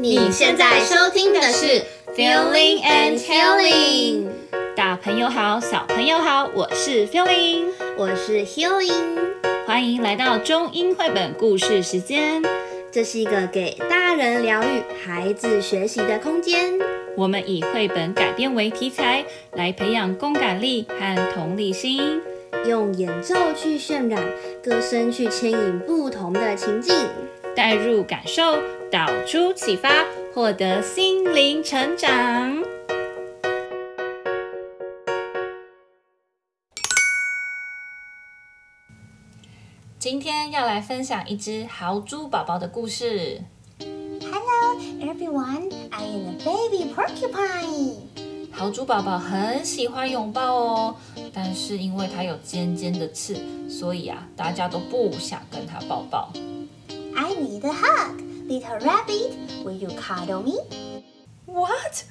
你现在收听的是 Feeling and Healing。大朋友好，小朋友好，我是 Feeling，我是 Healing，欢迎来到中英绘本故事时间。这是一个给大人疗愈、孩子学习的空间。我们以绘本改编为题材，来培养共感力和同理心，用演奏去渲染，歌声去牵引不同的情境，带入感受，导出启发，获得心灵成长。今天要来分享一只豪猪宝宝的故事。Hello everyone, I am a baby porcupine. 豪猪宝宝很喜欢拥抱哦，但是因为它有尖尖的刺，所以啊，大家都不想跟它抱抱。I need a hug, little rabbit. Will you cuddle me? What?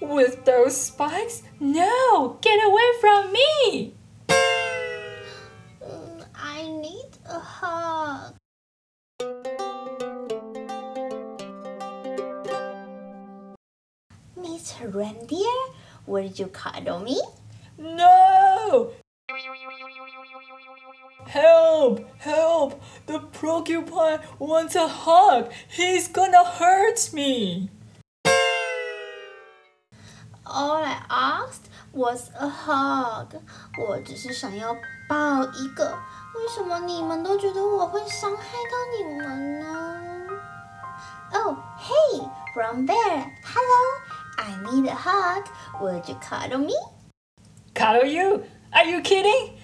With those spikes? No! Get away from me! Mm, I need a hug. Mr. Reindeer, will you cuddle me? No! Help! Help! The porcupine wants a hug! He's gonna hurt me! All I asked was a hug. 我只是想要抱一个。为什么你们都觉得我会伤害到你们呢？Oh, hey, brown bear. Hello. I need a hug. Would you cuddle me? Cuddle you? Are you kidding?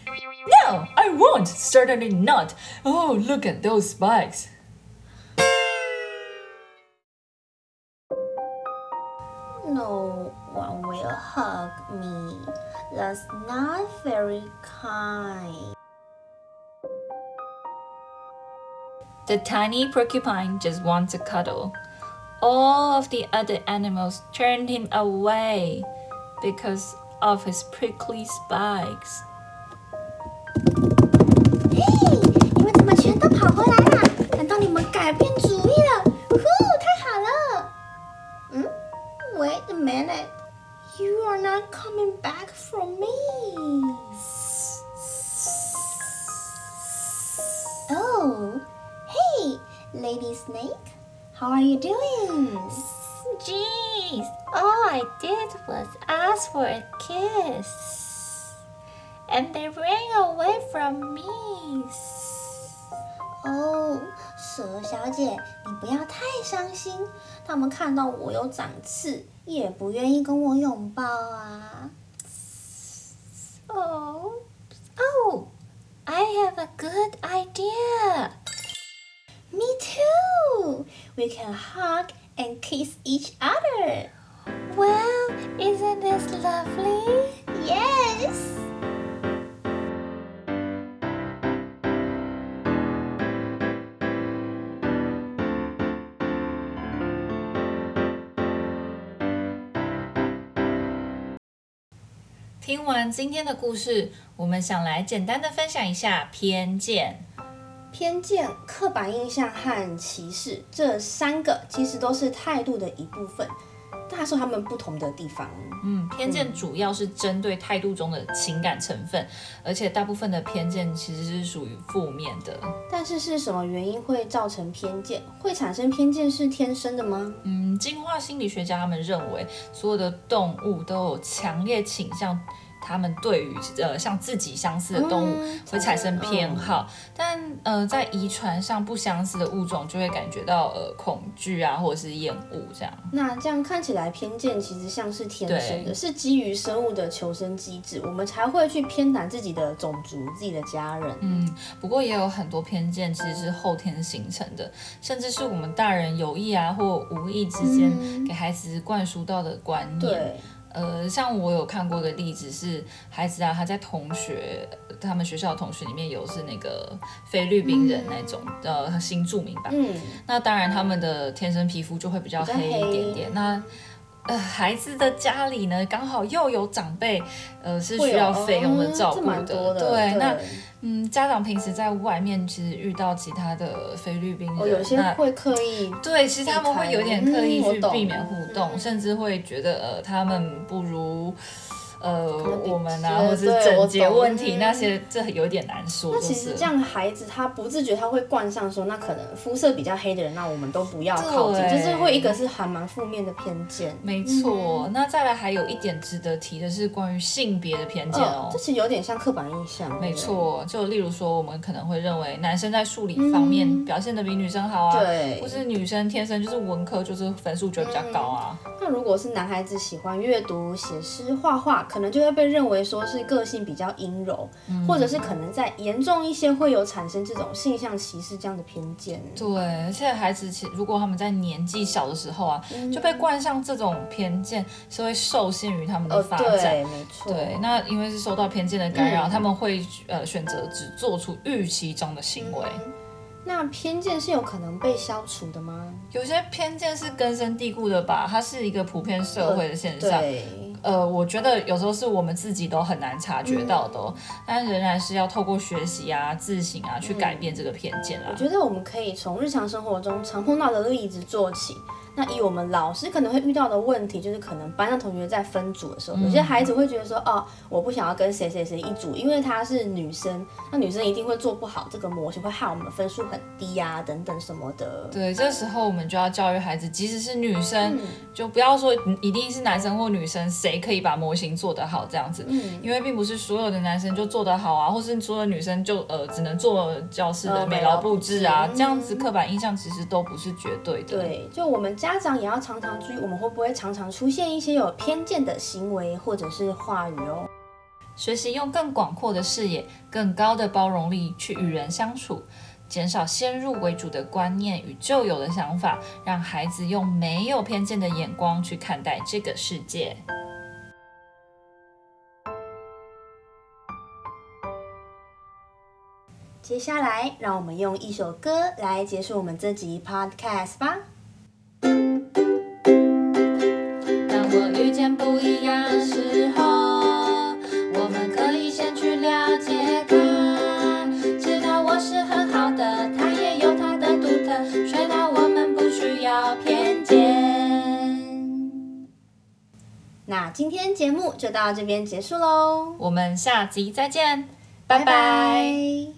No, I won't. Certainly not. Oh, look at those spikes. No one will hug me. That's not very kind. The tiny porcupine just wants a cuddle. All of the other animals turned him away because of his prickly spikes. 嘿，你们怎么全都跑回来了？难道你们改变主意了？呜呼，太好了！嗯，Wait a minute. You are not coming back from me. Oh, hey, Lady Snake. How are you doing? Jeez, all I did was ask for a kiss. And they ran away from me. 哦，蛇小姐，你不要太伤心。他们看到我有长刺，也不愿意跟我拥抱啊。Oh, oh, I have a good idea. Me too. We can hug and kiss each other. Well, isn't this lovely? Yes. 听完今天的故事，我们想来简单的分享一下偏见。偏见、刻板印象和歧视这三个其实都是态度的一部分，但是他们不同的地方。嗯，偏见主要是针对态度中的情感成分，嗯、而且大部分的偏见其实是属于负面的。但是是什么原因会造成偏见？会产生偏见是天生的吗？嗯，进化心理学家他们认为，所有的动物都有强烈倾向。他们对于呃像自己相似的动物会产生偏好，嗯、但呃在遗传上不相似的物种就会感觉到呃恐惧啊或者是厌恶这样。那这样看起来偏见其实像是天生的，是基于生物的求生机制，我们才会去偏袒自己的种族、自己的家人。嗯，不过也有很多偏见其实是后天形成的，甚至是我们大人有意啊或无意之间给孩子灌输到的观念。嗯、对。呃，像我有看过的例子是，孩子啊，他在同学，他们学校的同学里面有是那个菲律宾人那种，嗯、呃，新住民吧。嗯。那当然，他们的天生皮肤就会比较黑一点点。那呃，孩子的家里呢，刚好又有长辈，呃，是需要费用的照顾的。的对，对那嗯，家长平时在外面其实遇到其他的菲律宾人，哦、有些会刻意对，其实他们会有点刻意去避免互动，嗯、甚至会觉得呃，他们不如。呃，我们啊，或者是整洁问题那些，这有点难说。那其实这样，孩子他不自觉他会冠上说，那可能肤色比较黑的人，那我们都不要靠近，就是会一个是还蛮负面的偏见。没错，嗯、那再来还有一点值得提的是关于性别的偏见哦，这其实有点像刻板印象。没错，就例如说，我们可能会认为男生在数理方面表现的比女生好啊，对，或是女生天生就是文科，就是分数就比较高啊。嗯、那如果是男孩子喜欢阅读、写诗、画画，可能就会被认为。说是个性比较阴柔，嗯、或者是可能在严重一些，会有产生这种性向歧视这样的偏见。对，而且孩子其实如果他们在年纪小的时候啊，嗯、就被冠上这种偏见，是会受限于他们的发展。没错。对，那因为是受到偏见的干扰，嗯、他们会呃选择只做出预期中的行为。嗯那偏见是有可能被消除的吗？有些偏见是根深蒂固的吧，它是一个普遍社会的现象。对，呃，我觉得有时候是我们自己都很难察觉到的，但仍然是要透过学习啊、自省啊，去改变这个偏见啊。我觉得我们可以从日常生活中常碰到的例子做起。那以我们老师可能会遇到的问题，就是可能班上同学在分组的时候，嗯、有些孩子会觉得说，哦，我不想要跟谁谁谁一组，因为她是女生，那女生一定会做不好这个模型，会害我们分数很低呀、啊，等等什么的。对，这时候我们就要教育孩子，即使是女生，嗯、就不要说一定是男生或女生，谁可以把模型做得好这样子，嗯、因为并不是所有的男生就做得好啊，或是所有的女生就呃只能做教室的美劳布置啊，呃、这样子刻板印象其实都不是绝对的。对，就我们家长也要常常。注意，我们会不会常常出现一些有偏见的行为或者是话语哦？学习用更广阔的视野、更高的包容力去与人相处，减少先入为主的观念与旧有的想法，让孩子用没有偏见的眼光去看待这个世界。接下来，让我们用一首歌来结束我们这集 Podcast 吧。我遇见不一样的时候，我们可以先去了解他，知道我是很好的，他也有他的独特，确保我们不需要偏见。那今天节目就到这边结束喽，我们下集再见，拜拜。